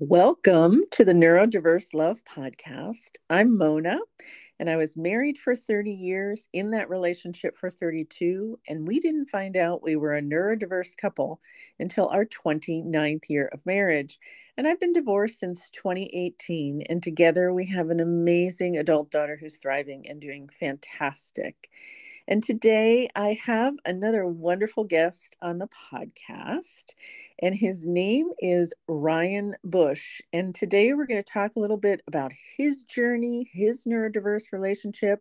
Welcome to the Neurodiverse Love Podcast. I'm Mona, and I was married for 30 years, in that relationship for 32, and we didn't find out we were a neurodiverse couple until our 29th year of marriage. And I've been divorced since 2018, and together we have an amazing adult daughter who's thriving and doing fantastic. And today I have another wonderful guest on the podcast, and his name is Ryan Bush. And today we're going to talk a little bit about his journey, his neurodiverse relationship,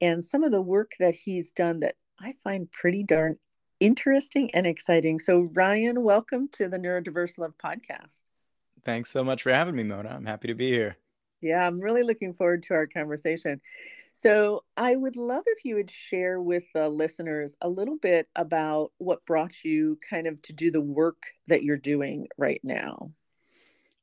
and some of the work that he's done that I find pretty darn interesting and exciting. So, Ryan, welcome to the Neurodiverse Love podcast. Thanks so much for having me, Mona. I'm happy to be here. Yeah, I'm really looking forward to our conversation. So, I would love if you would share with the listeners a little bit about what brought you kind of to do the work that you're doing right now.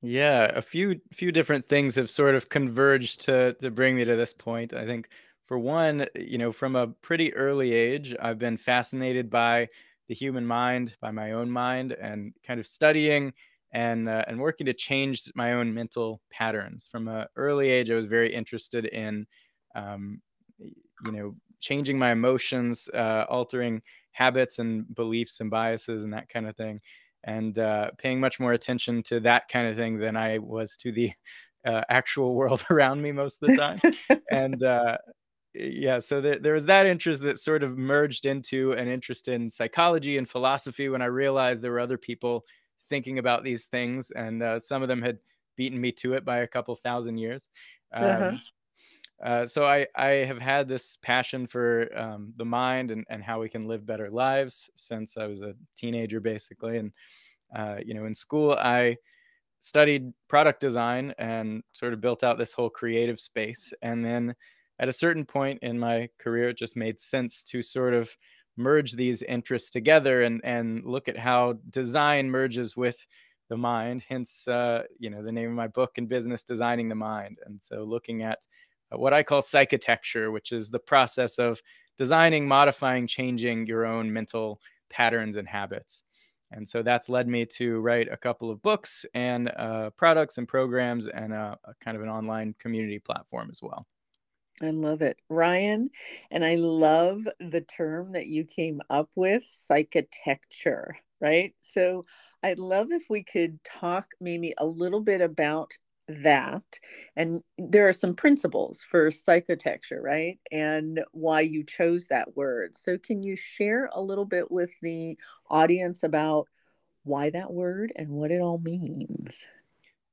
Yeah, a few few different things have sort of converged to to bring me to this point. I think for one, you know, from a pretty early age, I've been fascinated by the human mind, by my own mind, and kind of studying and uh, and working to change my own mental patterns. From an early age, I was very interested in um, you know, changing my emotions, uh, altering habits and beliefs and biases and that kind of thing, and uh, paying much more attention to that kind of thing than I was to the uh, actual world around me most of the time. and uh, yeah, so the, there was that interest that sort of merged into an interest in psychology and philosophy when I realized there were other people thinking about these things, and uh, some of them had beaten me to it by a couple thousand years. Uh-huh. Um, uh-huh. Uh, so I, I have had this passion for um, the mind and, and how we can live better lives since I was a teenager, basically. And, uh, you know, in school, I studied product design and sort of built out this whole creative space. And then at a certain point in my career, it just made sense to sort of merge these interests together and, and look at how design merges with the mind. Hence, uh, you know, the name of my book in business, Designing the Mind. And so looking at what I call psychitecture, which is the process of designing, modifying, changing your own mental patterns and habits. And so that's led me to write a couple of books and uh, products and programs and a, a kind of an online community platform as well. I love it, Ryan. And I love the term that you came up with psychitecture, right? So I'd love if we could talk maybe a little bit about that and there are some principles for psychitecture right and why you chose that word so can you share a little bit with the audience about why that word and what it all means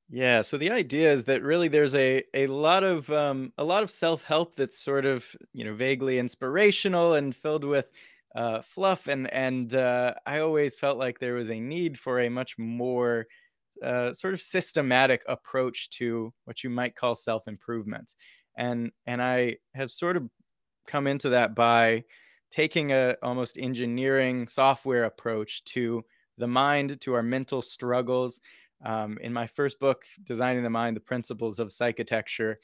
yeah so the idea is that really there's a a lot of um, a lot of self-help that's sort of you know vaguely inspirational and filled with uh, fluff and and uh, i always felt like there was a need for a much more uh, sort of systematic approach to what you might call self improvement, and and I have sort of come into that by taking a almost engineering software approach to the mind, to our mental struggles. Um, in my first book, Designing the Mind: The Principles of Psychitecture,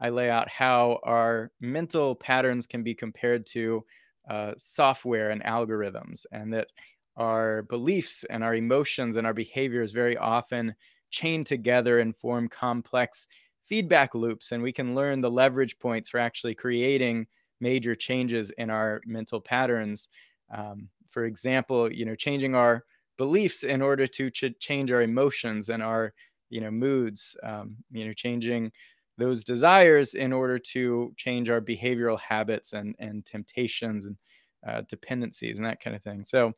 I lay out how our mental patterns can be compared to uh, software and algorithms, and that our beliefs and our emotions and our behaviors very often chain together and form complex feedback loops and we can learn the leverage points for actually creating major changes in our mental patterns. Um, for example you know changing our beliefs in order to ch- change our emotions and our you know moods um, you know changing those desires in order to change our behavioral habits and and temptations and uh, dependencies and that kind of thing. So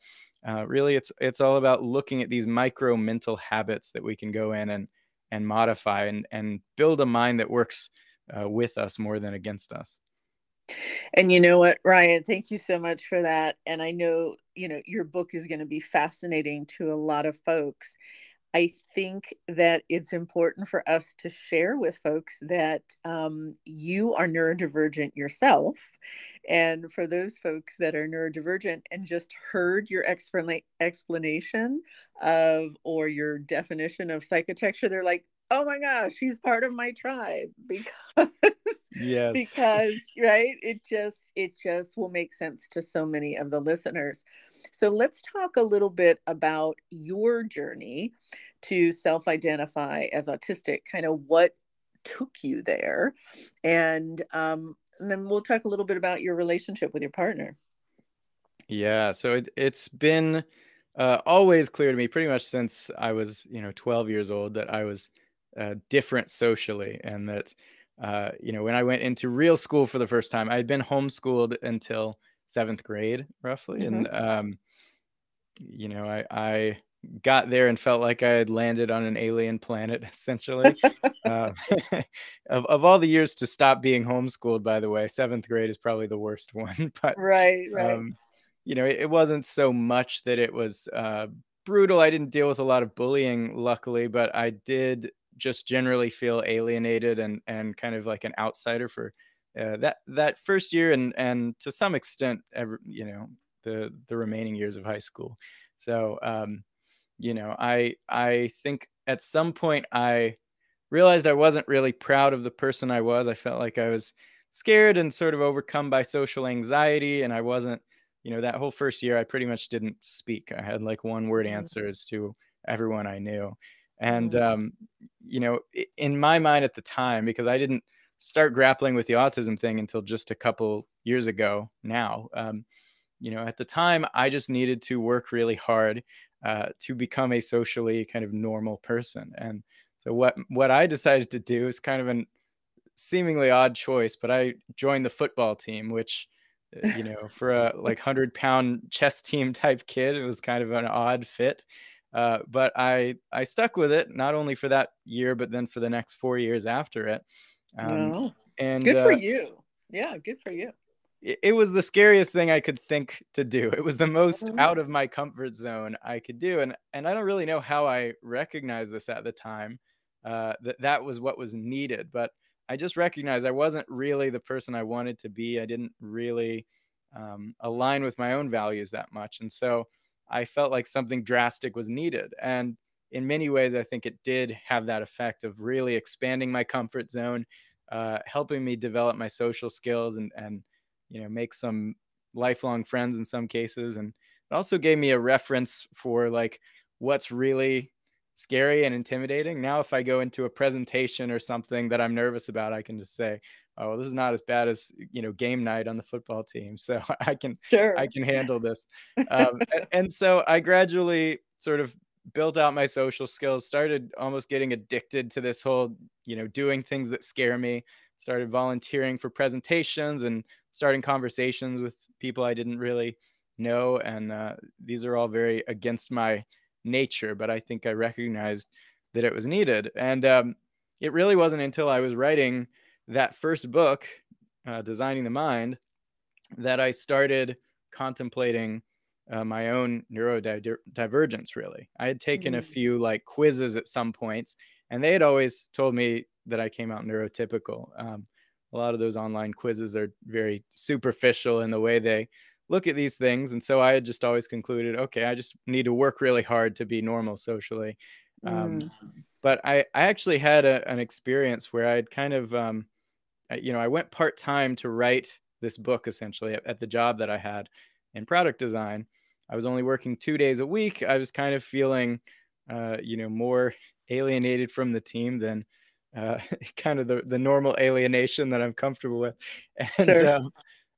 uh, really it's it's all about looking at these micro mental habits that we can go in and and modify and and build a mind that works uh, with us more than against us and you know what ryan thank you so much for that and i know you know your book is going to be fascinating to a lot of folks I think that it's important for us to share with folks that um, you are neurodivergent yourself. And for those folks that are neurodivergent and just heard your explan- explanation of or your definition of psychitecture, they're like, oh my gosh, she's part of my tribe because yes. because right, it just it just will make sense to so many of the listeners. So let's talk a little bit about your journey to self-identify as autistic, kind of what took you there, and um, and then we'll talk a little bit about your relationship with your partner. Yeah, so it, it's been uh, always clear to me, pretty much since I was, you know, 12 years old, that I was uh, different socially, and that, uh, you know, when I went into real school for the first time, I had been homeschooled until seventh grade, roughly, mm-hmm. and um, you know, I, I got there and felt like I had landed on an alien planet, essentially. uh, of, of all the years to stop being homeschooled, by the way, seventh grade is probably the worst one. but right, right. Um, you know, it, it, wasn't so much that it was uh, brutal. I didn't deal with a lot of bullying, luckily, but I did just generally feel alienated and and kind of like an outsider for uh, that that first year and and to some extent, every, you know, the the remaining years of high school. So, um, you know, I I think at some point I realized I wasn't really proud of the person I was. I felt like I was scared and sort of overcome by social anxiety, and I wasn't you know, that whole first year, I pretty much didn't speak. I had like one word mm-hmm. answers to everyone I knew. And, mm-hmm. um, you know, in my mind at the time, because I didn't start grappling with the autism thing until just a couple years ago now, um, you know, at the time, I just needed to work really hard uh, to become a socially kind of normal person. And so what what I decided to do is kind of an seemingly odd choice, but I joined the football team, which uh, you know, for a like hundred pound chess team type kid, it was kind of an odd fit. Uh, but I I stuck with it not only for that year, but then for the next four years after it. Um, oh, and good for uh, you. Yeah, good for you. It, it, was the scariest thing I could think to do. It was the most mm-hmm. out of my comfort zone I could do, and and I don't really know how I recognized this at the time. Uh, that that was what was needed, but I just recognized I wasn't really the person I wanted to be. I didn't really um, align with my own values that much. And so I felt like something drastic was needed. And in many ways, I think it did have that effect of really expanding my comfort zone, uh, helping me develop my social skills and, and, you know, make some lifelong friends in some cases. And it also gave me a reference for like what's really scary and intimidating. Now, if I go into a presentation or something that I'm nervous about, I can just say, "Oh, this is not as bad as you know game night on the football team." So I can sure. I can handle this. Um, and, so I gradually sort of built out my social skills. Started almost getting addicted to this whole you know doing things that scare me. Started volunteering for presentations and starting conversations with people I didn't really know, and uh, these are all very against my nature, but I think I recognized that it was needed. And um, it really wasn't until I was writing that first book, uh, Designing the Mind, that I started contemplating uh, my own neurodivergence, really. I had taken mm-hmm. a few like quizzes at some points, and they had always told me that I came out neurotypical. Um, a lot of those online quizzes are very superficial in the way they look at these things. And so I had just always concluded, okay, I just need to work really hard to be normal socially. Um, mm. But I, I actually had a, an experience where I'd kind of, um, you know, I went part time to write this book essentially at, at, the job that I had in product design. I was only working two days a week. I was kind of feeling, uh, you know, more alienated from the team than uh, kind of the, the normal alienation that I'm comfortable with. And, sure. um,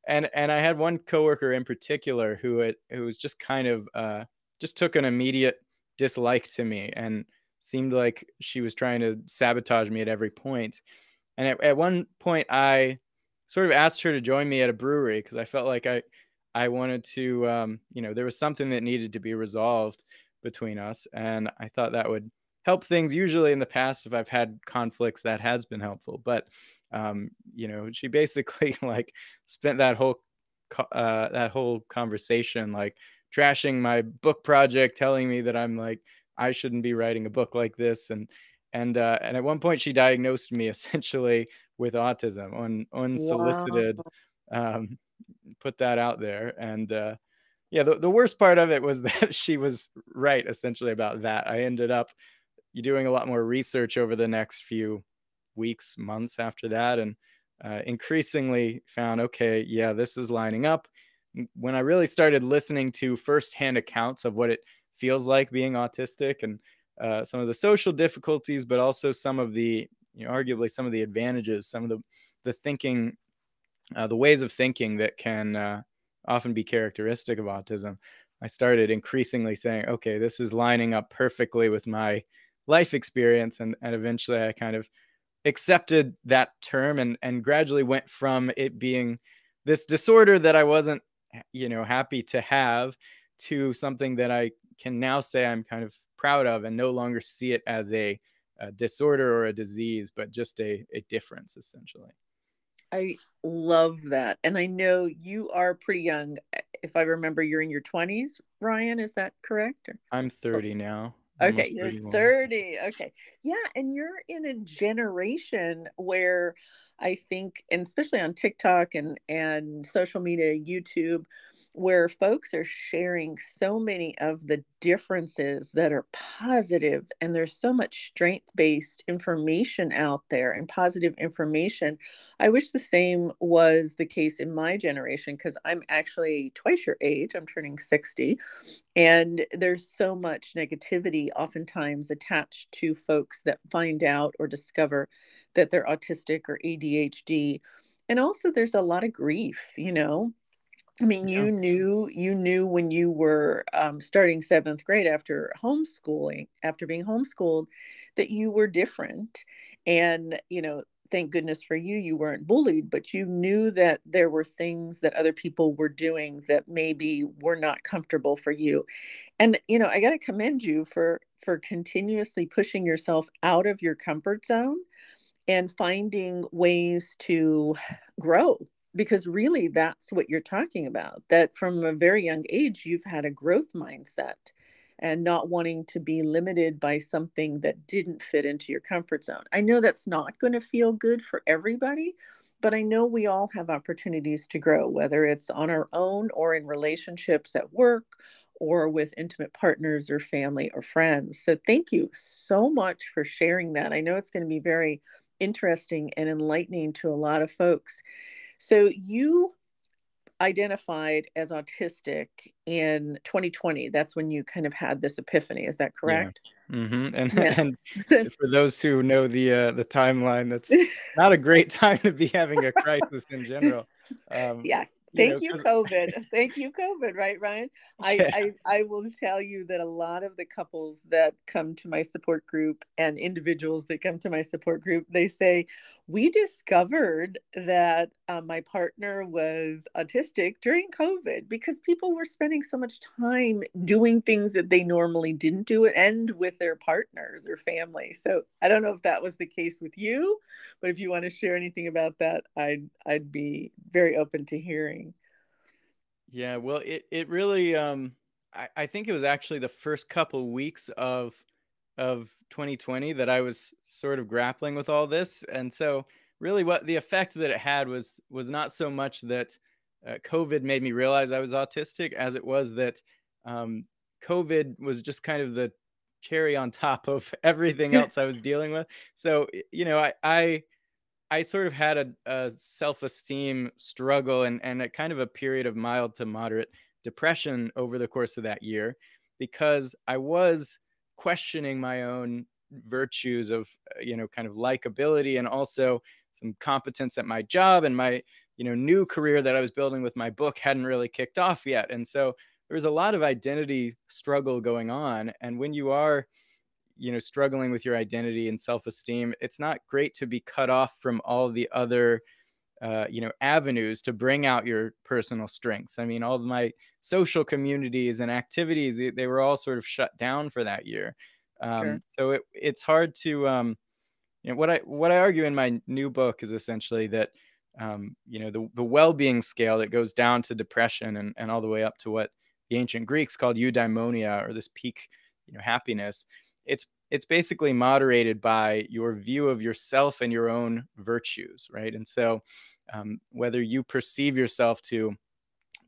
and and I had one coworker in particular who had, who was just kind of uh, just took an immediate dislike to me and seemed like she was trying to sabotage me at every point. And at, at one point, I sort of asked her to join me at a brewery because I felt like I I wanted to um, you know there was something that needed to be resolved between us, and I thought that would help things. Usually in the past, if I've had conflicts, that has been helpful, but um, you know, she basically like spent that whole uh, that whole conversation like trashing my book project, telling me that I'm like I shouldn't be writing a book like this, and and uh, and at one point she diagnosed me essentially with autism on unsolicited. Wow. Um, put that out there, and uh, yeah, the, the worst part of it was that she was right essentially about that. I ended up doing a lot more research over the next few weeks, months after that, and uh, increasingly found, okay, yeah, this is lining up. When I really started listening to firsthand accounts of what it feels like being autistic and uh, some of the social difficulties, but also some of the, you know, arguably some of the advantages, some of the the thinking, uh, the ways of thinking that can uh, often be characteristic of autism. I started increasingly saying, okay, this is lining up perfectly with my life experience, and and eventually I kind of accepted that term and and gradually went from it being this disorder that I wasn't you know happy to have to something that I can now say I'm kind of proud of and no longer see it as a, a disorder or a disease, but just a, a difference essentially. I love that. And I know you are pretty young. Eh, if I remember, you're in your 20s, Ryan. Is that correct? I'm 30 now. Okay, you're 30. Okay. Yeah. And you're in a generation where I think, and especially on TikTok and, and social media, YouTube, where folks are sharing so many of the differences that are positive and there's so much strength based information out there and positive information. I wish the same was the case in my generation because i'm actually twice your age i'm turning 60 and there's so much negativity oftentimes attached to folks that find out or discover that they're autistic or adhd and also there's a lot of grief you know? I mean, you knew you knew when you were um, starting seventh grade after homeschooling, after being homeschooled, that you were different, and you know, thank goodness for you, you weren't bullied, but you knew that there were things that other people were doing that maybe were not comfortable for you, and you know, I got to commend you for for continuously pushing yourself out of your comfort zone and finding ways to grow because really that's what you're talking about that from a very young age you've had a growth mindset and not wanting to be limited by something that didn't fit into your comfort zone. I know that's not going to feel good for everybody, but I know we all have opportunities to grow, whether it's on our own or in relationships at work or with intimate partners or family or friends. So thank you so much for sharing that. I know it's going to be very interesting and enlightening to a lot of folks. So you identified as autistic in 2020. That's when you kind of had this epiphany. Is that correct? Yeah. Mm-hmm. And, yes. and for those who know the uh, the timeline, that's not a great time to be having a crisis in general. Um, yeah, Thank you, know, you COVID. Thank you, COVID. Right, Ryan? I. I I will tell you that a lot of the couples that come to my support group and individuals that come to my support group, they say we discovered that uh, my partner was autistic during COVID because people were spending so much time doing things that they normally didn't do and with their partners or family. So I don't know if that was the case with you, but if you want to share anything about that, I'd I'd be very open to hearing. Yeah, well, it it really um I, I think it was actually the first couple weeks of of 2020 that I was sort of grappling with all this. And so really what the effect that it had was was not so much that uh, COVID made me realize I was autistic as it was that um, COVID was just kind of the cherry on top of everything else I was dealing with. So, you know, I, I I sort of had a, a self-esteem struggle and, and a kind of a period of mild to moderate depression over the course of that year because I was questioning my own virtues of uh, you know kind of likability and also some competence at my job and my you know new career that I was building with my book hadn't really kicked off yet. And so there was a lot of identity struggle going on. And when you are you know struggling with your identity and self-esteem it's not great to be cut off from all the other uh, you know avenues to bring out your personal strengths i mean all of my social communities and activities they, they were all sort of shut down for that year um, sure. so it, it's hard to um, you know what i what i argue in my new book is essentially that um, you know the, the well-being scale that goes down to depression and, and all the way up to what the ancient greeks called eudaimonia or this peak you know happiness it's it's basically moderated by your view of yourself and your own virtues, right? And so, um, whether you perceive yourself to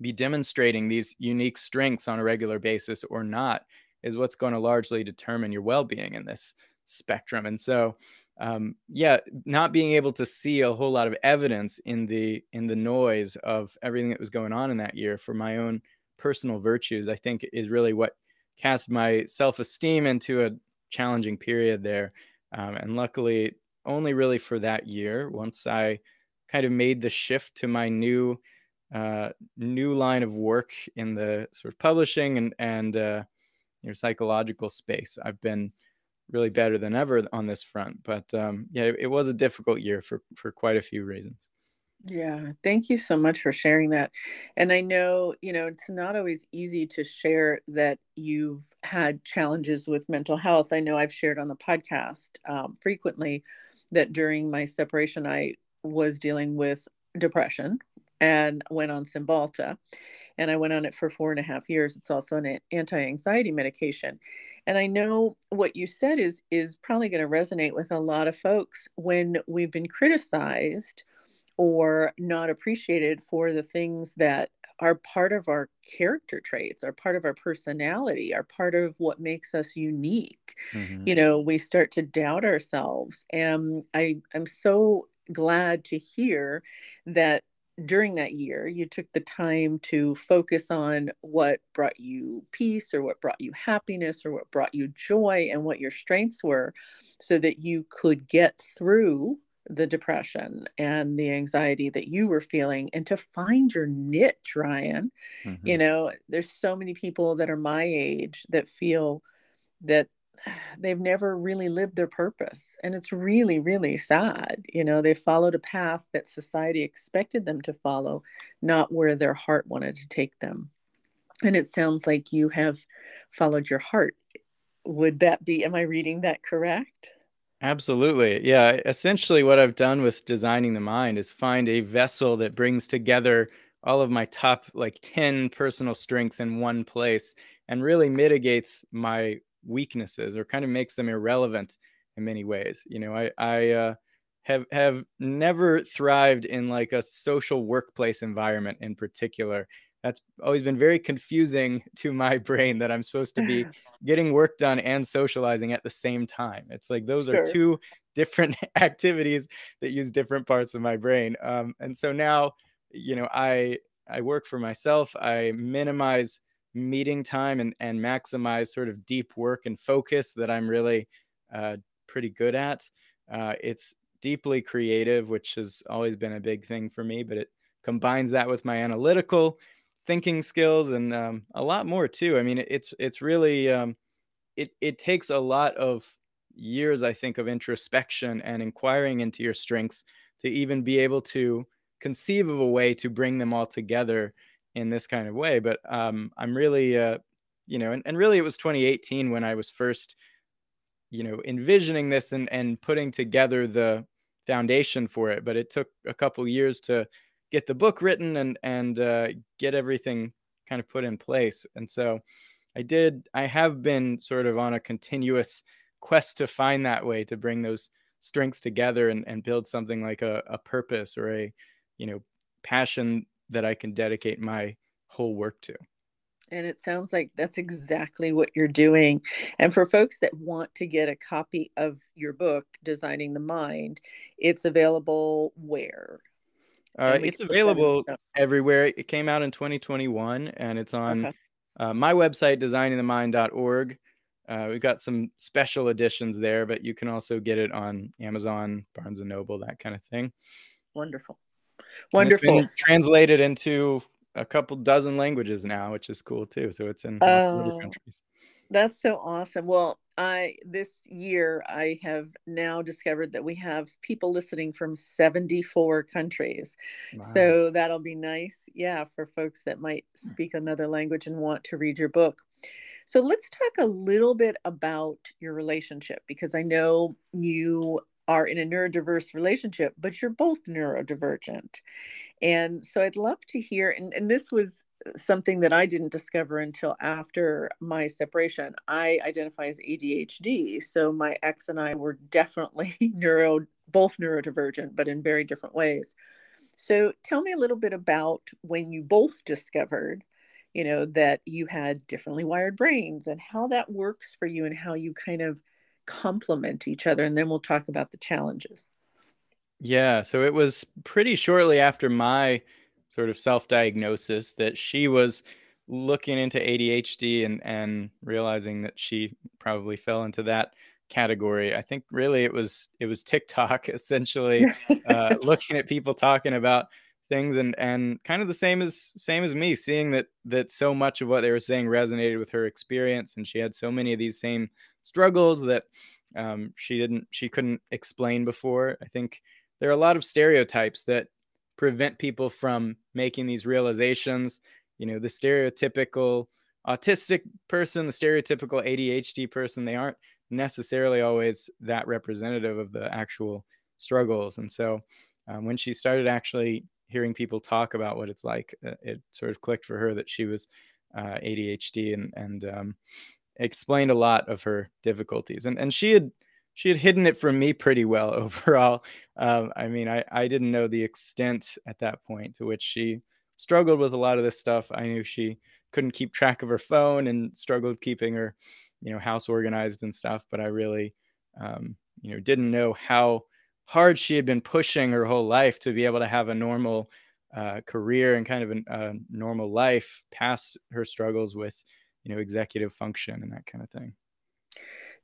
be demonstrating these unique strengths on a regular basis or not is what's going to largely determine your well-being in this spectrum. And so, um, yeah, not being able to see a whole lot of evidence in the in the noise of everything that was going on in that year for my own personal virtues, I think is really what cast my self esteem into a challenging period there. Um, and luckily, only really for that year, once I kind of made the shift to my new uh, new line of work in the sort of publishing and and uh, you know, psychological space, I've been really better than ever on this front. But um, yeah, it, it was a difficult year for for quite a few reasons. Yeah, thank you so much for sharing that. And I know, you know, it's not always easy to share that you've had challenges with mental health. I know I've shared on the podcast um, frequently that during my separation, I was dealing with depression and went on Cymbalta. And I went on it for four and a half years. It's also an anti anxiety medication. And I know what you said is is probably going to resonate with a lot of folks when we've been criticized or not appreciated for the things that are part of our character traits, are part of our personality, are part of what makes us unique. Mm-hmm. You know, we start to doubt ourselves. And I, I'm so glad to hear that during that year you took the time to focus on what brought you peace or what brought you happiness or what brought you joy and what your strengths were so that you could get through the depression and the anxiety that you were feeling and to find your niche ryan mm-hmm. you know there's so many people that are my age that feel that they've never really lived their purpose and it's really really sad you know they followed a path that society expected them to follow not where their heart wanted to take them. And it sounds like you have followed your heart. Would that be am i reading that correct Absolutely. Yeah. Essentially, what I've done with designing the mind is find a vessel that brings together all of my top like 10 personal strengths in one place and really mitigates my weaknesses or kind of makes them irrelevant in many ways. You know, I, I, uh, have have never thrived in like a social workplace environment in particular that's always been very confusing to my brain that I'm supposed to be getting work done and socializing at the same time. It's like those sure. are two different activities that use different parts of my brain. Um, and so now, you know, I I work for myself. I minimize meeting time and and maximize sort of deep work and focus that I'm really uh, pretty good at. Uh, it's deeply creative, which has always been a big thing for me, but it combines that with my analytical thinking skills and um, a lot more too. I mean, it's it's really um, it it takes a lot of years, I think, of introspection and inquiring into your strengths to even be able to conceive of a way to bring them all together in this kind of way. But um, I'm really, uh, you know, and, and really, it was 2018 when I was first, you know, envisioning this and and putting together the foundation for it. But it took a couple years to get the book written and and uh, get everything kind of put in place. And so I did. I have been sort of on a continuous quest to find that way to bring those strengths together and, and build something like a, a purpose or a you know passion that I can dedicate my whole work to. And it sounds like that's exactly what you're doing. And for folks that want to get a copy of your book, Designing the Mind, it's available where? Uh, it's available everywhere. It came out in 2021 and it's on okay. uh, my website, designingthemind.org. Uh, we've got some special editions there, but you can also get it on Amazon, Barnes and Noble, that kind of thing. Wonderful. Wonderful. translated into a couple dozen languages now, which is cool too. So it's in oh. countries. That's so awesome. Well, I this year I have now discovered that we have people listening from 74 countries. Wow. So that'll be nice. Yeah, for folks that might speak another language and want to read your book. So let's talk a little bit about your relationship because I know you are in a neurodiverse relationship, but you're both neurodivergent. And so I'd love to hear, and, and this was something that I didn't discover until after my separation. I identify as ADHD. So my ex and I were definitely neuro, both neurodivergent, but in very different ways. So tell me a little bit about when you both discovered, you know, that you had differently wired brains and how that works for you and how you kind of complement each other and then we'll talk about the challenges yeah so it was pretty shortly after my sort of self-diagnosis that she was looking into ADHD and and realizing that she probably fell into that category. I think really it was it was TikTok essentially uh, looking at people talking about things and and kind of the same as same as me seeing that that so much of what they were saying resonated with her experience and she had so many of these same struggles that um, she didn't she couldn't explain before. I think there are a lot of stereotypes that prevent people from making these realizations. You know the stereotypical autistic person the stereotypical adhd person they aren't necessarily always that representative of the actual struggles. And so um, when she started actually hearing people talk about what it's like uh, it sort of clicked for her that she was uh, adhd and and um, explained a lot of her difficulties. And and she had she had hidden it from me pretty well overall um, i mean I, I didn't know the extent at that point to which she struggled with a lot of this stuff. I knew she couldn't keep track of her phone and struggled keeping her, you know, house organized and stuff. But I really, um, you know, didn't know how hard she had been pushing her whole life to be able to have a normal uh, career and kind of a uh, normal life past her struggles with, you know, executive function and that kind of thing.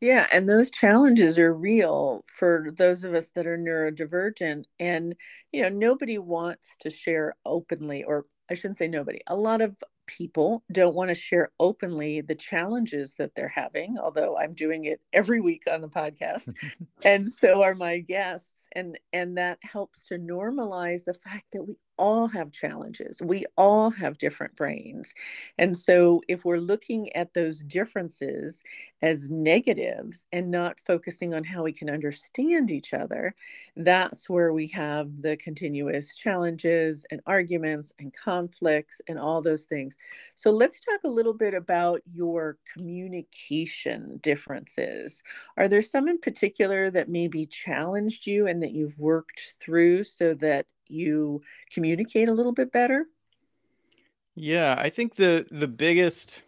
Yeah, and those challenges are real for those of us that are neurodivergent. And, you know, nobody wants to share openly, or I shouldn't say nobody, a lot of people don't want to share openly the challenges that they're having, although I'm doing it every week on the podcast. and so are my guests. And and that helps to normalize the fact that we all have challenges. We all have different brains. And so, if we're looking at those differences as negatives and not focusing on how we can understand each other, that's where we have the continuous challenges and arguments and conflicts and all those things. So, let's talk a little bit about your communication differences. Are there some in particular that maybe challenged you and that you've worked through so that you communicate a little bit better? Yeah, I think the the biggest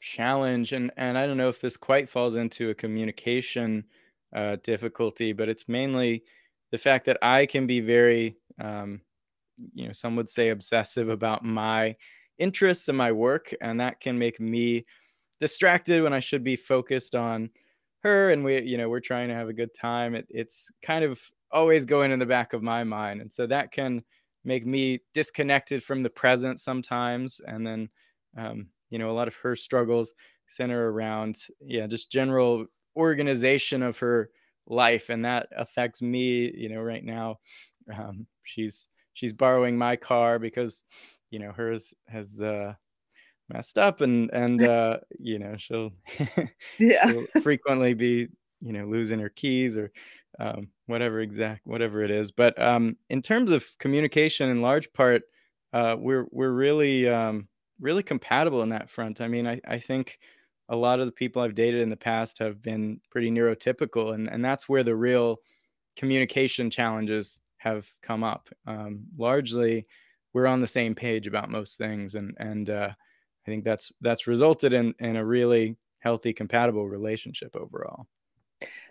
challenge, and and I don't know if this quite falls into a communication uh, difficulty, but it's mainly the fact that I can be very, um, you know, some would say obsessive about my interests and my work, and that can make me distracted when I should be focused on her. And we, you know, we're trying to have a good time. It, it's kind of always going in the back of my mind. And so that can make me disconnected from the present sometimes. And then, um, you know, a lot of her struggles center around, yeah, just general organization of her life. And that affects me, you know, right now. Um, she's, she's borrowing my car because, you know, hers has, uh, messed up and and uh you know she'll yeah she'll frequently be you know losing her keys or um, whatever exact whatever it is. But um, in terms of communication, in large part, uh, we're we're really um, really compatible in that front. I mean, I, I think a lot of the people I've dated in the past have been pretty neurotypical, and and that's where the real communication challenges have come up. Um, largely, we're on the same page about most things, and and uh, I think that's that's resulted in in a really healthy, compatible relationship overall.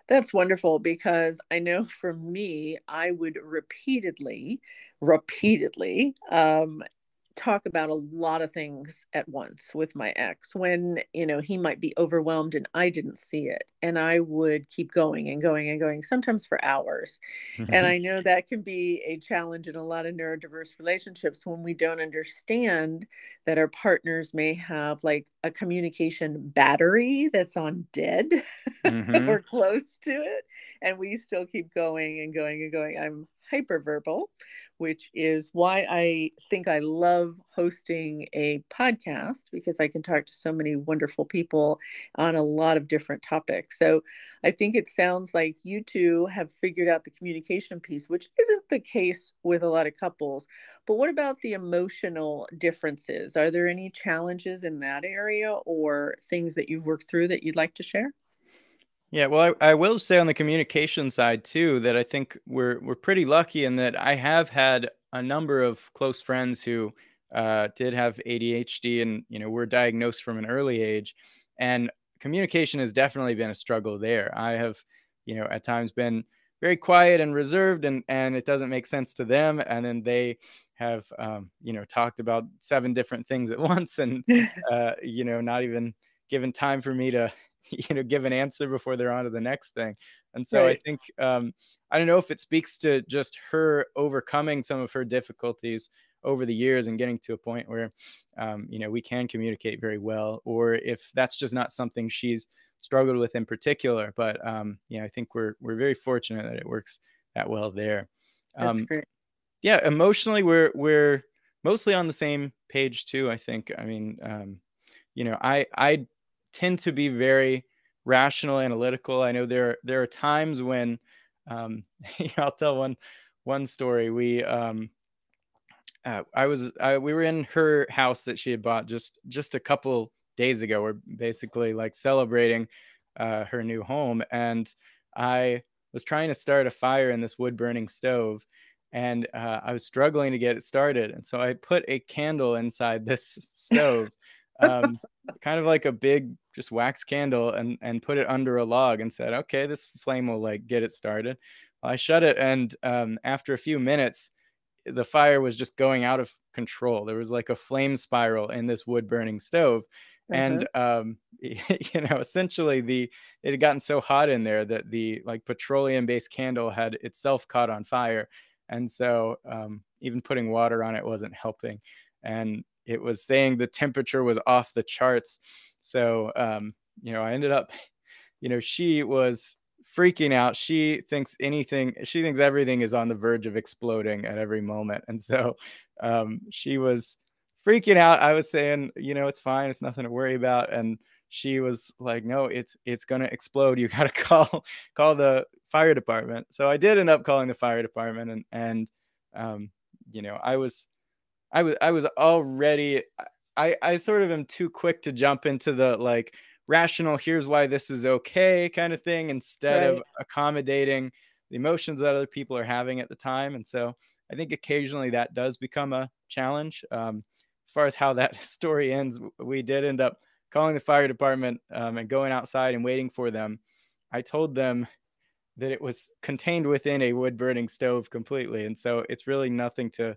That's wonderful because I know for me, I would repeatedly, repeatedly um, talk about a lot of things at once with my ex when you know he might be overwhelmed and i didn't see it and i would keep going and going and going sometimes for hours mm-hmm. and i know that can be a challenge in a lot of neurodiverse relationships when we don't understand that our partners may have like a communication battery that's on dead mm-hmm. or close to it and we still keep going and going and going i'm hyperverbal which is why I think I love hosting a podcast because I can talk to so many wonderful people on a lot of different topics. So I think it sounds like you two have figured out the communication piece, which isn't the case with a lot of couples. But what about the emotional differences? Are there any challenges in that area or things that you've worked through that you'd like to share? Yeah, well, I, I will say on the communication side too that I think we're we're pretty lucky in that I have had a number of close friends who uh, did have ADHD and you know were diagnosed from an early age, and communication has definitely been a struggle there. I have, you know, at times been very quiet and reserved and and it doesn't make sense to them and then they have um, you know talked about seven different things at once and uh, you know not even given time for me to you know give an answer before they're on to the next thing and so right. i think um, i don't know if it speaks to just her overcoming some of her difficulties over the years and getting to a point where um, you know we can communicate very well or if that's just not something she's struggled with in particular but um, yeah i think we're we're very fortunate that it works that well there that's um, great. yeah emotionally we're we're mostly on the same page too i think i mean um, you know i i tend to be very rational analytical. I know there there are times when um, i'll tell one one story. We um, uh, I was I, we were in her house that she had bought just just a couple days ago. We're basically like celebrating uh, her new home, and I was trying to start a fire in this wood burning stove, and uh, I was struggling to get it started. And so I put a candle inside this stove, um, kind of like a big just wax candle, and and put it under a log, and said, "Okay, this flame will like get it started." I shut it, and um, after a few minutes the fire was just going out of control. There was like a flame spiral in this wood burning stove. And uh-huh. um, you know, essentially the it had gotten so hot in there that the like petroleum based candle had itself caught on fire. And so um, even putting water on it wasn't helping. And it was saying the temperature was off the charts. So um, you know, I ended up, you know, she was freaking out. She thinks anything, she thinks everything is on the verge of exploding at every moment. And so um, she was freaking out. I was saying, you know, it's fine. It's nothing to worry about. And she was like, no, it's, it's going to explode. You got to call, call the fire department. So I did end up calling the fire department and, and, um, you know, I was, I was, I was already, I, I sort of am too quick to jump into the like, rational here's why this is okay kind of thing instead right. of accommodating the emotions that other people are having at the time. And so i think occasionally that does become a challenge. Um, as far as how that story ends we did end up calling the fire department um, and going outside and waiting for them. I told them that it was contained within a wood burning stove completely. And so it's really nothing to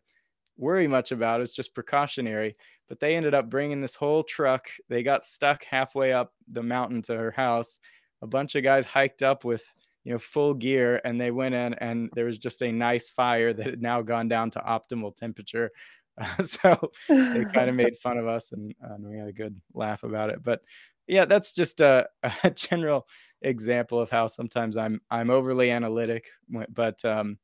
worry much about. It's just precautionary. But they ended up bringing this whole truck. They got stuck halfway up the mountain to her house. A bunch of guys hiked up with you know full gear and they went in and there was just a nice fire that had now gone down to optimal temperature uh, so they kind of made fun of us and, and, we had a good laugh about it but yeah that's just a, a, general example of how sometimes i'm i'm overly analytic but um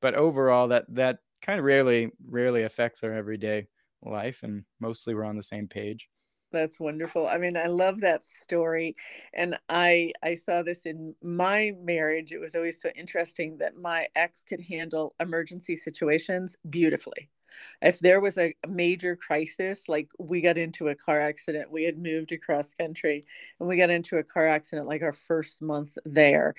but overall that that kind of rarely rarely affects our everyday life and mostly we're on the same page. That's wonderful. I mean i love that story and i i saw this in my marriage. It was always so interesting that my ex could handle emergency situations beautifully. If there was a major crisis like we got into a car accident we had moved across country and we got into a car accident like our first month there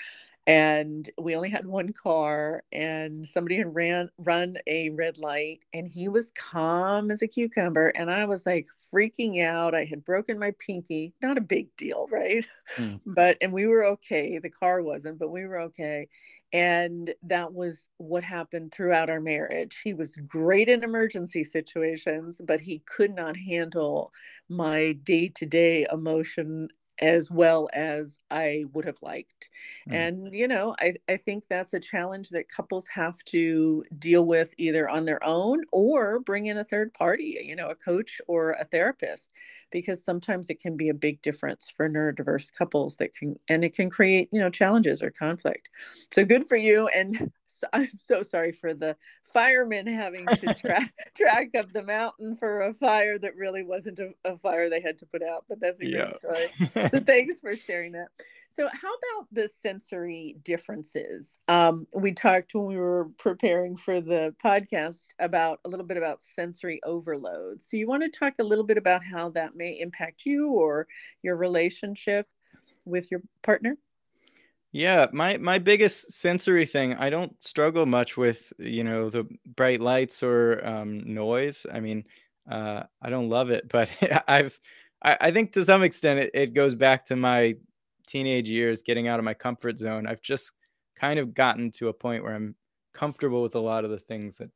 and we only had one car and somebody had ran run a red light and he was calm as a cucumber and i was like freaking out. I had broken my pinky. Not a big deal right? Mm. but and we were okay. The car wasn't but we were okay. And that was what happened throughout our marriage. He was great in emergency situations but he could not handle my day-to-day emotion as well as I would have liked. Mm. And, you know, I, I think that's a challenge that couples have to deal with either on their own or bring in a third party, you know, a coach or a therapist, because sometimes it can be a big difference for neurodiverse couples that can, and it can create, you know, challenges or conflict. So good for you. And I'm so sorry for the firemen having to track track up the mountain for a fire that really wasn't a, a fire they had to put out. But that's a yeah. great story. so thanks for sharing that. So how about the sensory differences? Um, we talked when we were preparing for the podcast about a little bit about sensory overload. So you want to talk a little bit about how that may impact you or your relationship with your partner? Yeah, my my biggest sensory thing, I don't struggle much with, you know, the bright lights or um, noise. I mean, uh, I don't love it, but I've I, I think to some extent it, it goes back to my teenage years, getting out of my comfort zone. I've just kind of gotten to a point where I'm comfortable with a lot of the things that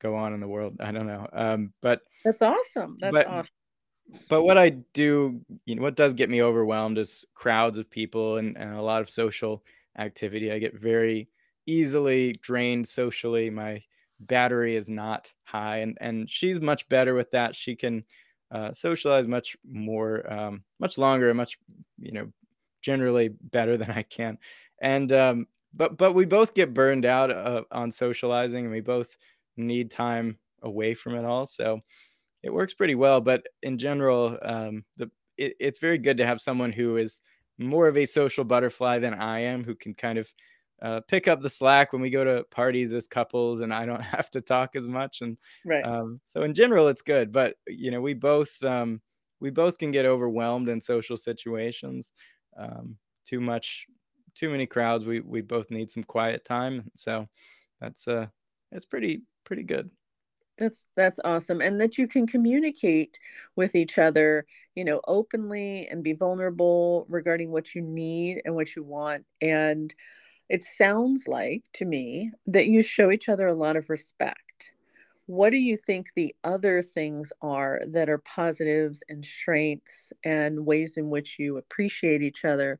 go on in the world. I don't know. Um, but that's awesome. That's but, awesome. But what I do, you know, what does get me overwhelmed is crowds of people and, and a lot of social activity. I get very easily drained socially. My battery is not high, and and she's much better with that. She can uh, socialize much more, um, much longer, much you know, generally better than I can. And um, but but we both get burned out uh, on socializing, and we both need time away from it all. So it works pretty well. But in general, um, the it, it's very good to have someone who is more of a social butterfly than I am, who can kind of uh, pick up the slack when we go to parties as couples, and I don't have to talk as much. And right. Um, so in general, it's good. But you know, we both um, we both can get overwhelmed in social situations. Um, too much, too many crowds. We we both need some quiet time. So that's uh, it's pretty pretty good that's that's awesome and that you can communicate with each other you know openly and be vulnerable regarding what you need and what you want and it sounds like to me that you show each other a lot of respect. What do you think the other things are that are positives and strengths and ways in which you appreciate each other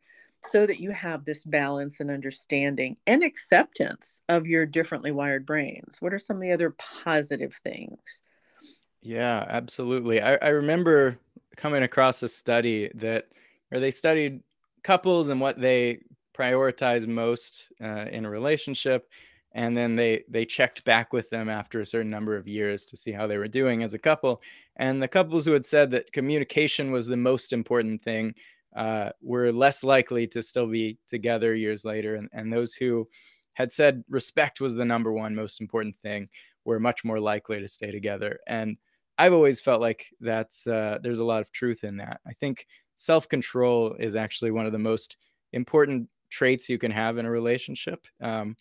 so that you have this balance and understanding and acceptance of your differently wired brains? What are some of the other positive things? Yeah absolutely. I, I remember coming across a study that where they studied couples and what they prioritize most uh, in a relationship and then they they checked back with them after a certain number of years to see how they were doing as a couple. And the couples who had said that communication was the most important thing uh, were less likely to still be together years later. And, and those who had said respect was the number one most important thing were much more likely to stay together. And I've always felt like that's uh, there's a lot of truth in that. I think self control is actually one of the most important traits you can have in a relationship. Um,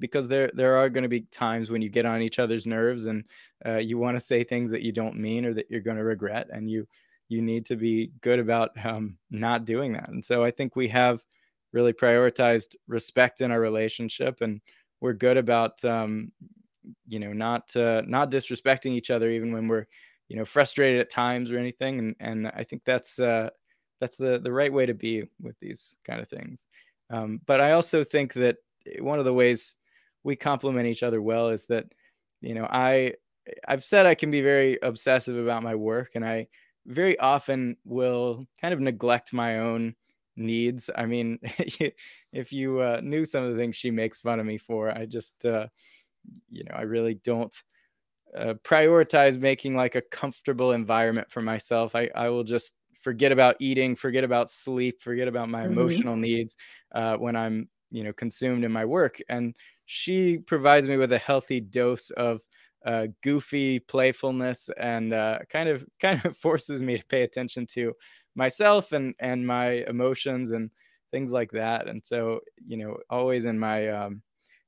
because there there are going to be times when you get on each other's nerves and uh, you want to say things that you don't mean or that you're going to regret, and you you need to be good about um, not doing that. And so I think we have really prioritized respect in our relationship, and we're good about um, you know not uh, not disrespecting each other even when we're you know frustrated at times or anything. And and I think that's uh, that's the the right way to be with these kind of things. Um, but I also think that one of the ways we complement each other well is that you know I I've said I can be very obsessive about my work and I very often will kind of neglect my own needs. I mean, if you uh, knew some of the things she makes fun of me for, I just, uh, you know, I really don't uh, prioritize making like a comfortable environment for myself. I, I will just forget about eating, forget about sleep, forget about my mm-hmm. emotional needs uh, when I'm, you know, consumed in my work. And she provides me with a healthy dose of uh, goofy playfulness and uh, kind of kind of forces me to pay attention to myself and and my emotions and things like that. And so you know always in my um,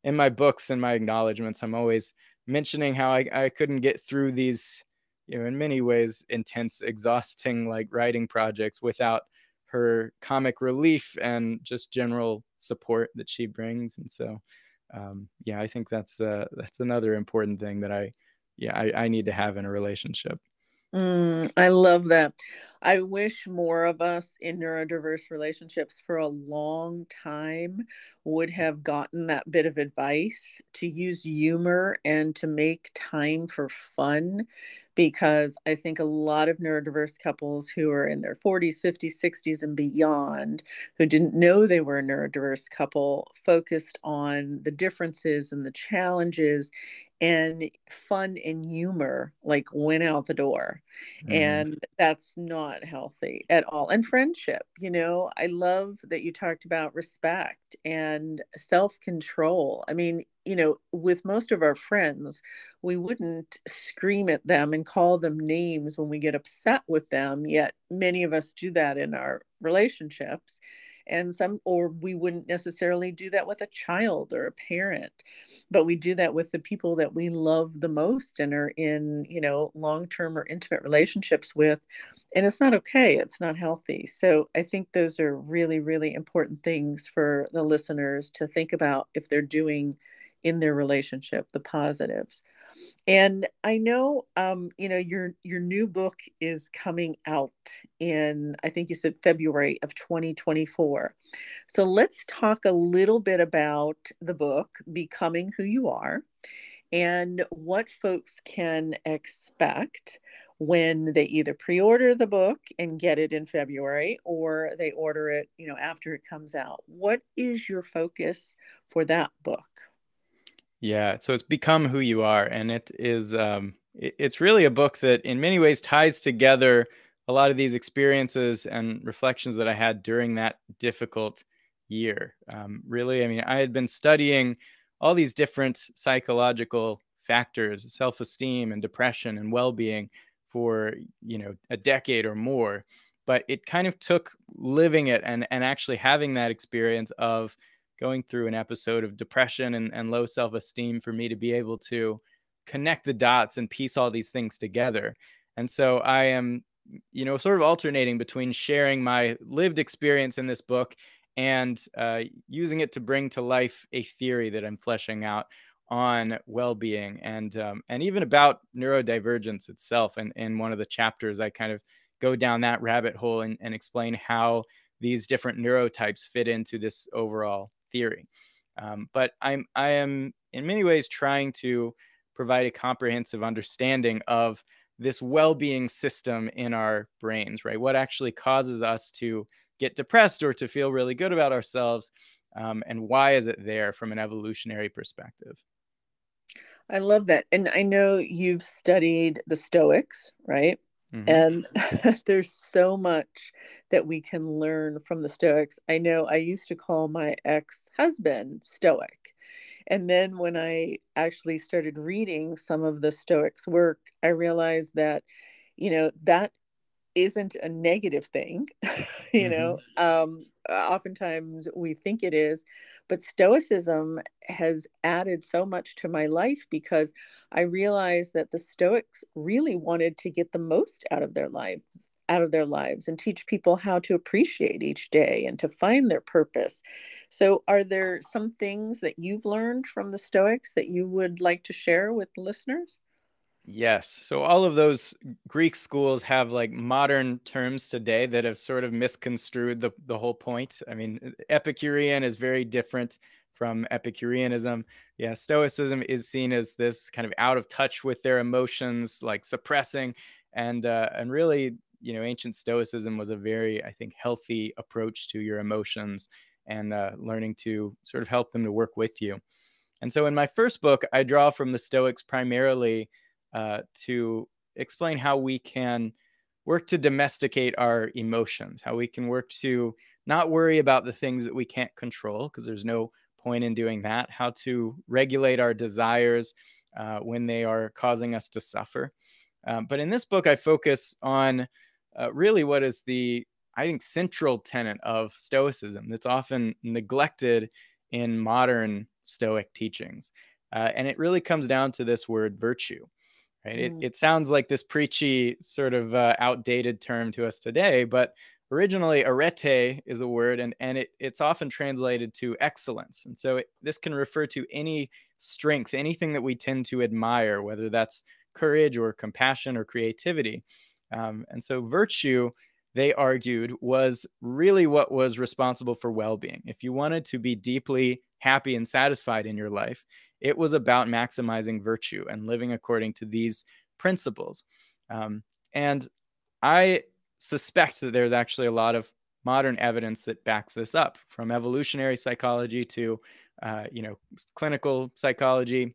in my books and my acknowledgments i'm always mentioning how I, I couldn't get through these you know in many ways intense exhausting like writing projects without her comic relief and just general support that she brings. And so um, yeah, I think that's uh, that's another important thing that I yeah I, I need to have in a relationship. Mm, I love that. I wish more of us in neurodiverse relationships for a long time would have gotten that bit of advice to use humor and to make time for fun because I think a lot of neurodiverse couples who are in their 40s, 50s, 60s, and beyond who didn't know they were a neurodiverse couple focused on the differences and the challenges and fun and humor like went out the door. Mm. and that's not healthy at all. And friendship you know i love that you talked about respect and self-control. I mean you know with most of our friends we wouldn't scream at them and call them names when we get upset with them yet many of us do that in our relationships. And some or we wouldn't necessarily do that with a child or a parent but we do that with the people that we love the most and are in you know long-term or intimate relationships with and it's not okay it's not healthy. So i think those are really really important things for the listeners to think about if they're doing in their relationship the positives and i know um, you know your your new book is coming out in i think you said february of 2024 so let's talk a little bit about the book becoming who you are and what folks can expect when they either pre-order the book and get it in February or they order it, you know, after it comes out. What is your focus for that book? Yeah, so it's become who you are, and it is. Um, it, it's really a book that, in many ways, ties together a lot of these experiences and reflections that I had during that difficult year. Um, really, I mean, I had been studying all these different psychological factors, self-esteem and depression and well-being for you know a decade or more. But it kind of took living it and and actually having that experience of going through an episode of depression and, and low self esteem for me to be able to connect the dots and piece all these things together. And so I am, you know, sort of alternating between sharing my lived experience in this book and uh, using it to bring to life a theory that I'm fleshing out on well-being and um, and even about neurodivergence itself. And in one of the chapters, I kind of go down that rabbit hole and, and explain how these different neurotypes fit into this overall theory. Um, but I'm I am in many ways trying to provide a comprehensive understanding of this well-being system in our brains, right? What actually causes us to get depressed or to feel really good about ourselves, um, and why is it there from an evolutionary perspective? I love that, and I know you've studied the Stoics, right? Mm-hmm. And there's so much that we can learn from the Stoics. I know I used to call my ex husband Stoic. And then when I actually started reading some of the Stoics' work, I realized that, you know, that isn't a negative thing. you mm-hmm. know, um, oftentimes we think it is, but Stoicism has added so much to my life because I realized that the Stoics really wanted to get the most out of their lives out of their lives and teach people how to appreciate each day and to find their purpose. So, are there some things that you've learned from the Stoics that you would like to share with listeners? Yes. So all of those Greek schools have like modern terms today that have sort of misconstrued the, the whole point. I mean, Epicurean is very different from Epicureanism. Yeah, Stoicism is seen as this kind of out of touch with their emotions, like suppressing, and uh, and really, you know, ancient Stoicism was a very, I think, healthy approach to your emotions and uh, learning to sort of help them to work with you. And so, in my first book, I draw from the Stoics primarily uh, to explain how we can work to domesticate our emotions, how we can work to not worry about the things that we can't control, because there's no point in doing that, how to regulate our desires uh, when they are causing us to suffer. Um, but in this book, I focus on uh, really what is the, I think, central tenet of Stoicism that's often neglected in modern Stoic teachings. Uh, and it really comes down to this word virtue right? Mm. It, it sounds like this preachy, sort of uh, outdated term to us today, but originally arete is the word, and, and it, it's often translated to excellence. And so it, this can refer to any strength, anything that we tend to admire, whether that's courage or compassion or creativity. Um, and so virtue, they argued, was really what was responsible for well being. If you wanted to be deeply happy and satisfied in your life, it was about maximizing virtue and living according to these principles. Um, and I suspect that there's actually a lot of modern evidence that backs this up, from evolutionary psychology to, uh, you know, clinical psychology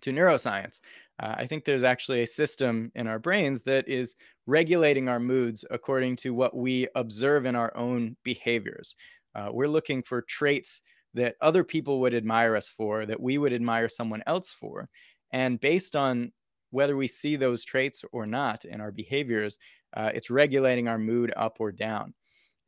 to neuroscience. Uh, I think there's actually a system in our brains that is regulating our moods according to what we observe in our own behaviors. Uh, we're looking for traits that other people would admire us for, that we would admire someone else for. And based on whether we see those traits or not in our behaviors, uh, it's regulating our mood up or down.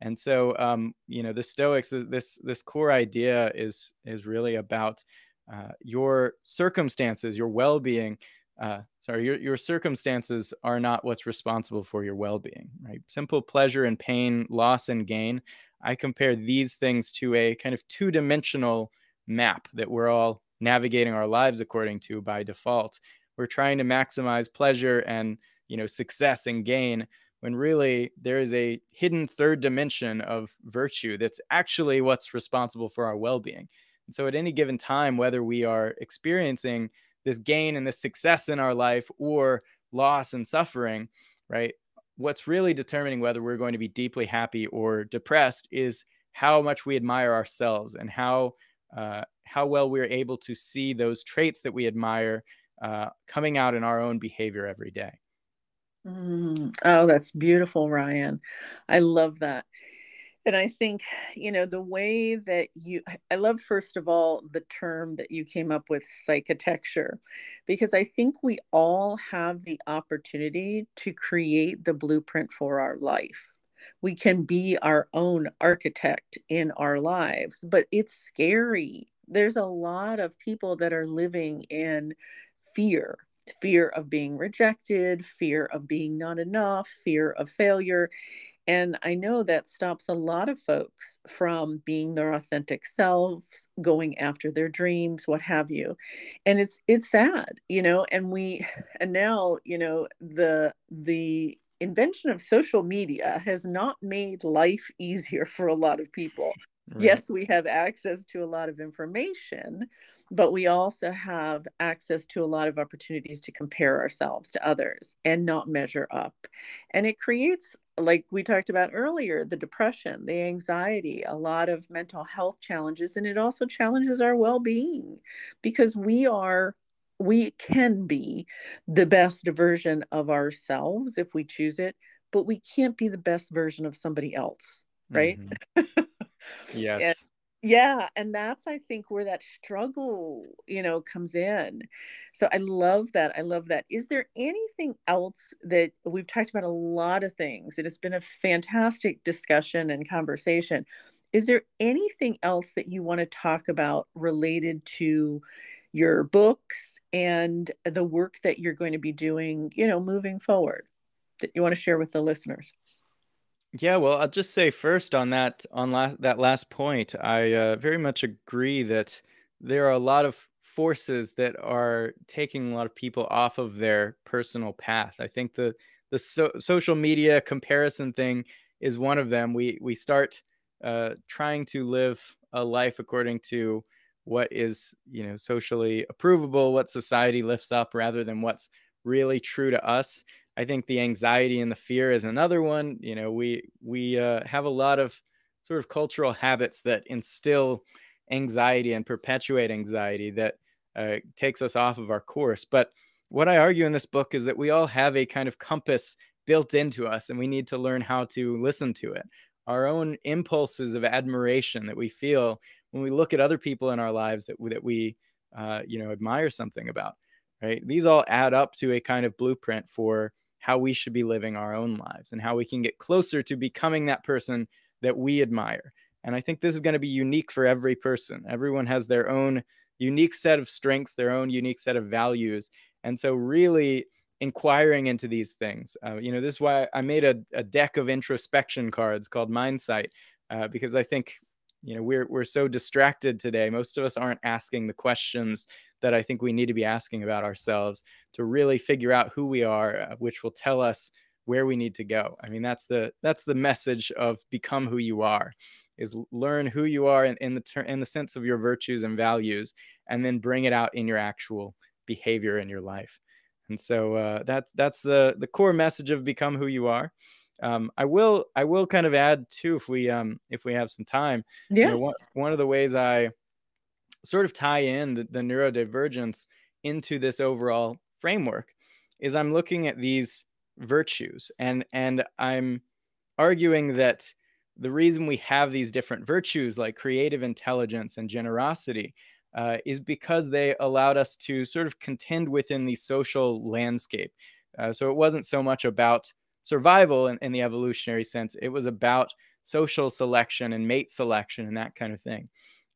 And so, um, you know, the Stoics, this this core idea is is really about uh, your circumstances, your well-being. Uh, sorry, your your circumstances are not what's responsible for your well-being. Right? Simple pleasure and pain, loss and gain. I compare these things to a kind of two-dimensional map that we're all navigating our lives according to by default. We're trying to maximize pleasure and you know success and gain when really there is a hidden third dimension of virtue that's actually what's responsible for our well-being and so at any given time whether we are experiencing this gain and this success in our life or loss and suffering right what's really determining whether we're going to be deeply happy or depressed is how much we admire ourselves and how uh, how well we're able to see those traits that we admire uh, coming out in our own behavior every day Mm. Oh, that's beautiful, Ryan. I love that. And I think, you know, the way that you, I love, first of all, the term that you came up with, psychitecture, because I think we all have the opportunity to create the blueprint for our life. We can be our own architect in our lives, but it's scary. There's a lot of people that are living in fear fear of being rejected, fear of being not enough, fear of failure. And I know that stops a lot of folks from being their authentic selves, going after their dreams, what have you. And it's it's sad, you know, and we and now, you know, the the invention of social media has not made life easier for a lot of people. Right. Yes, we have access to a lot of information, but we also have access to a lot of opportunities to compare ourselves to others and not measure up. And it creates, like we talked about earlier, the depression, the anxiety, a lot of mental health challenges. And it also challenges our well being because we are we can be the best version of ourselves if we choose it, but we can't be the best version of somebody else, right? Mm-hmm. Yes. Yeah, and that's I think where that struggle, you know, comes in. So I love that. I love that. Is there anything else that we've talked about a lot of things and it's been a fantastic discussion and conversation. Is there anything else that you want to talk about related to your books and the work that you're going to be doing, you know, moving forward that you want to share with the listeners? Yeah, well, I'll just say first on that on last that last point, I uh, very much agree that there are a lot of forces that are taking a lot of people off of their personal path. I think the the so- social media comparison thing is one of them. We we start uh, trying to live a life according to what is you know socially approvable, what society lifts up, rather than what's really true to us. I think the anxiety and the fear is another one. You know, we we uh, have a lot of sort of cultural habits that instill anxiety and perpetuate anxiety that uh, takes us off of our course. But what I argue in this book is that we all have a kind of compass built into us, and we need to learn how to listen to it. Our own impulses of admiration that we feel when we look at other people in our lives that that we uh, you know admire something about. Right? These all add up to a kind of blueprint for how we should be living our own lives and how we can get closer to becoming that person that we admire. And I think this is going to be unique for every person. Everyone has their own unique set of strengths, their own unique set of values. And so, really inquiring into these things, uh, you know, this is why I made a, a, deck of introspection cards called Mindsight, uh, because I think, you know, we're, we're so distracted today. Most of us aren't asking the questions that I think we need to be asking about ourselves to really figure out who we are, uh, which will tell us where we need to go. I mean, that's the that's the message of become who you are, is learn who you are in, in the ter- in the sense of your virtues and values, and then bring it out in your actual behavior in your life. And so uh, that that's the the core message of become who you are. Um, I will I will kind of add too if we um if we have some time. Yeah. You know, one, one of the ways I sort of tie in the, the neurodivergence into this overall framework is I'm looking at these virtues and and I'm arguing that the reason we have these different virtues like creative intelligence and generosity uh, is because they allowed us to sort of contend within the social landscape. Uh, so it wasn't so much about survival in, in the evolutionary sense, it was about social selection and mate selection and that kind of thing.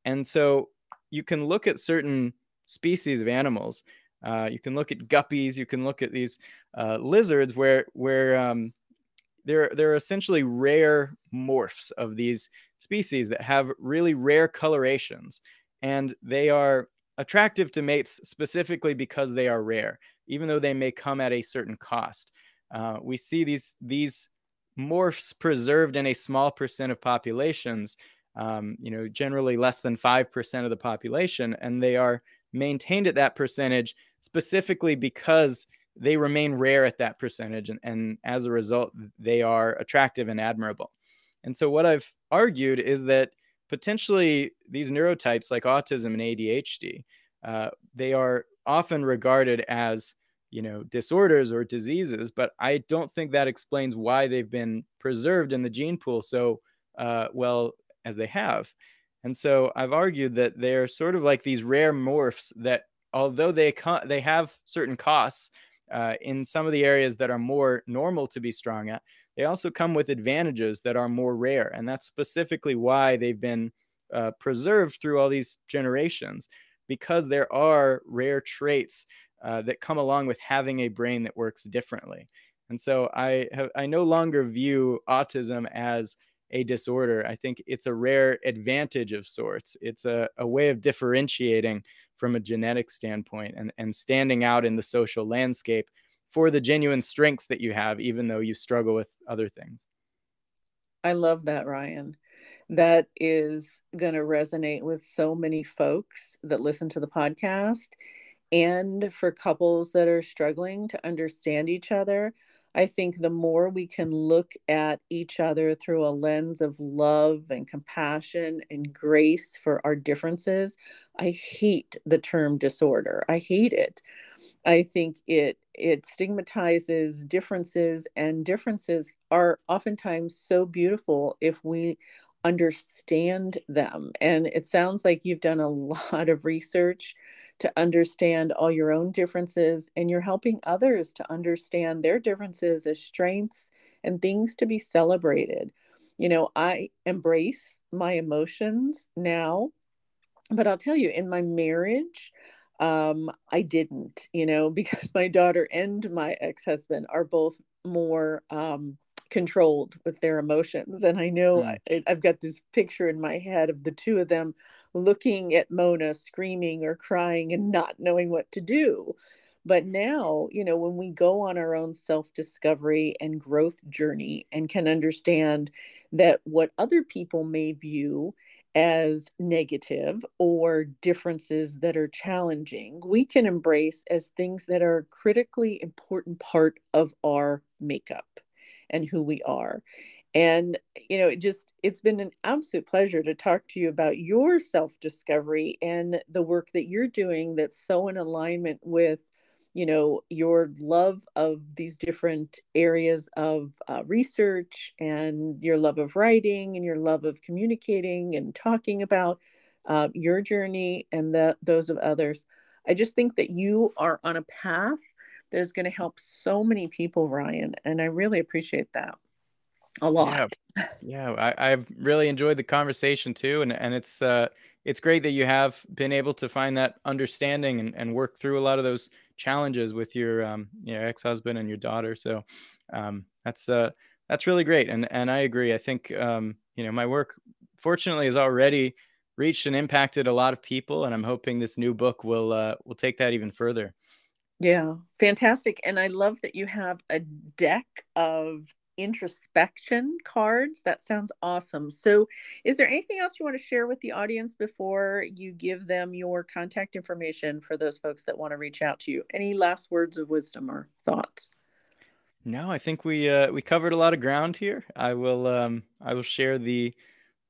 And so you can look at certain species of animals. Uh, you can look at guppies. You can look at these uh, lizards where where um, they're they're essentially rare morphs of these species that have really rare colorations, and they are attractive to mates specifically because they are rare, even though they may come at a certain cost. Uh, we see these these morphs preserved in a small percent of populations, um, you know, generally less than 5% of the population, and they are maintained at that percentage specifically because they remain rare at that percentage. And, and as a result, they are attractive and admirable. And so, what I've argued is that potentially these neurotypes like autism and ADHD, uh, they are often regarded as you know disorders or diseases but i don't think that explains why they've been preserved in the gene pool so uh, well as they have. And so i've argued that they're sort of like these rare morphs that although they they have certain costs uh, in some of the areas that are more normal to be strong at they also come with advantages that are more rare. And that's specifically why they've been uh, preserved through all these generations because there are rare traits uh, that come along with having a brain that works differently. And so I have, I no longer view autism as a disorder. I think it's a rare advantage of sorts. It's a, a way of differentiating from a genetic standpoint and, and standing out in the social landscape for the genuine strengths that you have, even though you struggle with other things. I love that, Ryan. That is going to resonate with so many folks that listen to the podcast and for couples that are struggling to understand each other. I think the more we can look at each other through a lens of love and compassion and grace for our differences, I hate the term disorder. I hate it. I think it it stigmatizes differences and differences are oftentimes so beautiful if we understand them. And it sounds like you've done a lot of research to understand all your own differences and you're helping others to understand their differences as strengths and things to be celebrated. You know, I embrace my emotions now, but I'll tell you, in my marriage, um, I didn't, you know, because my daughter and my ex husband are both more um, controlled with their emotions. And I know mm. I, I've got this picture in my head of the two of them looking at Mona screaming or crying and not knowing what to do. But now, you know, when we go on our own self discovery and growth journey and can understand that what other people may view as negative or differences that are challenging, we can embrace as things that are critically important part of our makeup and who we are. And you know it just it's been an absolute pleasure to talk to you about your self discovery and the work that you're doing that's so in alignment with you know your love of these different areas of uh, research and your love of writing and your love of communicating and talking about uh, your journey and the, those of others. I just think that you are on a path that is going to help so many people, Ryan. And I really appreciate that a lot. Yeah, yeah I, have really enjoyed the conversation too. And, and it's, uh, it's great that you have been able to find that understanding and, and work through a lot of those challenges with your, um, your ex-husband and your daughter. So, um, that's, uh, that's really great. And, and I agree. I think, um, you know, my work fortunately has already reached and impacted a lot of people. And I'm hoping this new book will, uh, will take that even further. Yeah, fantastic. And I love that you have a deck of introspection cards. That sounds awesome. So, is there anything else you want to share with the audience before you give them your contact information for those folks that want to reach out to you? Any last words of wisdom or thoughts? No, I think we uh, we covered a lot of ground here. I will um, I will share the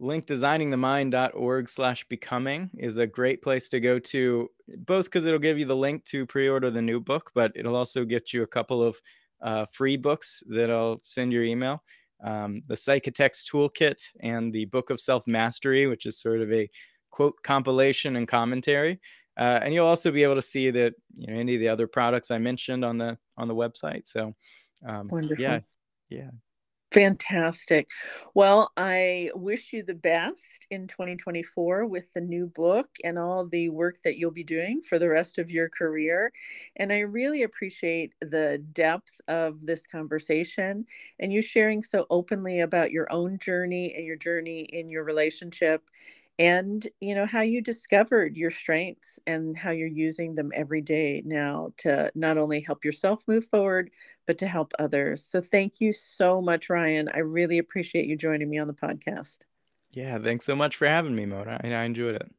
link designingthemind.org slash becoming is a great place to go to both because it'll give you the link to pre-order the new book but it'll also get you a couple of uh, free books that i'll send your email. Um, the psychitecture toolkit and the book of self-mastery which is sort of a quote compilation and commentary. Uh, and you'll also be able to see that you know any of the other products i mentioned on the on the website. So um, Wonderful. yeah yeah Fantastic. Well, I wish you the best in 2024 with the new book and all the work that you'll be doing for the rest of your career. And I really appreciate the depth of this conversation and you sharing so openly about your own journey and your journey in your relationship and you know how you discovered your strengths and how you're using them every day now to not only help yourself move forward but to help others. So thank you so much ryan. I really appreciate you joining me on the podcast. Yeah thanks so much for having me mona. I, I enjoyed it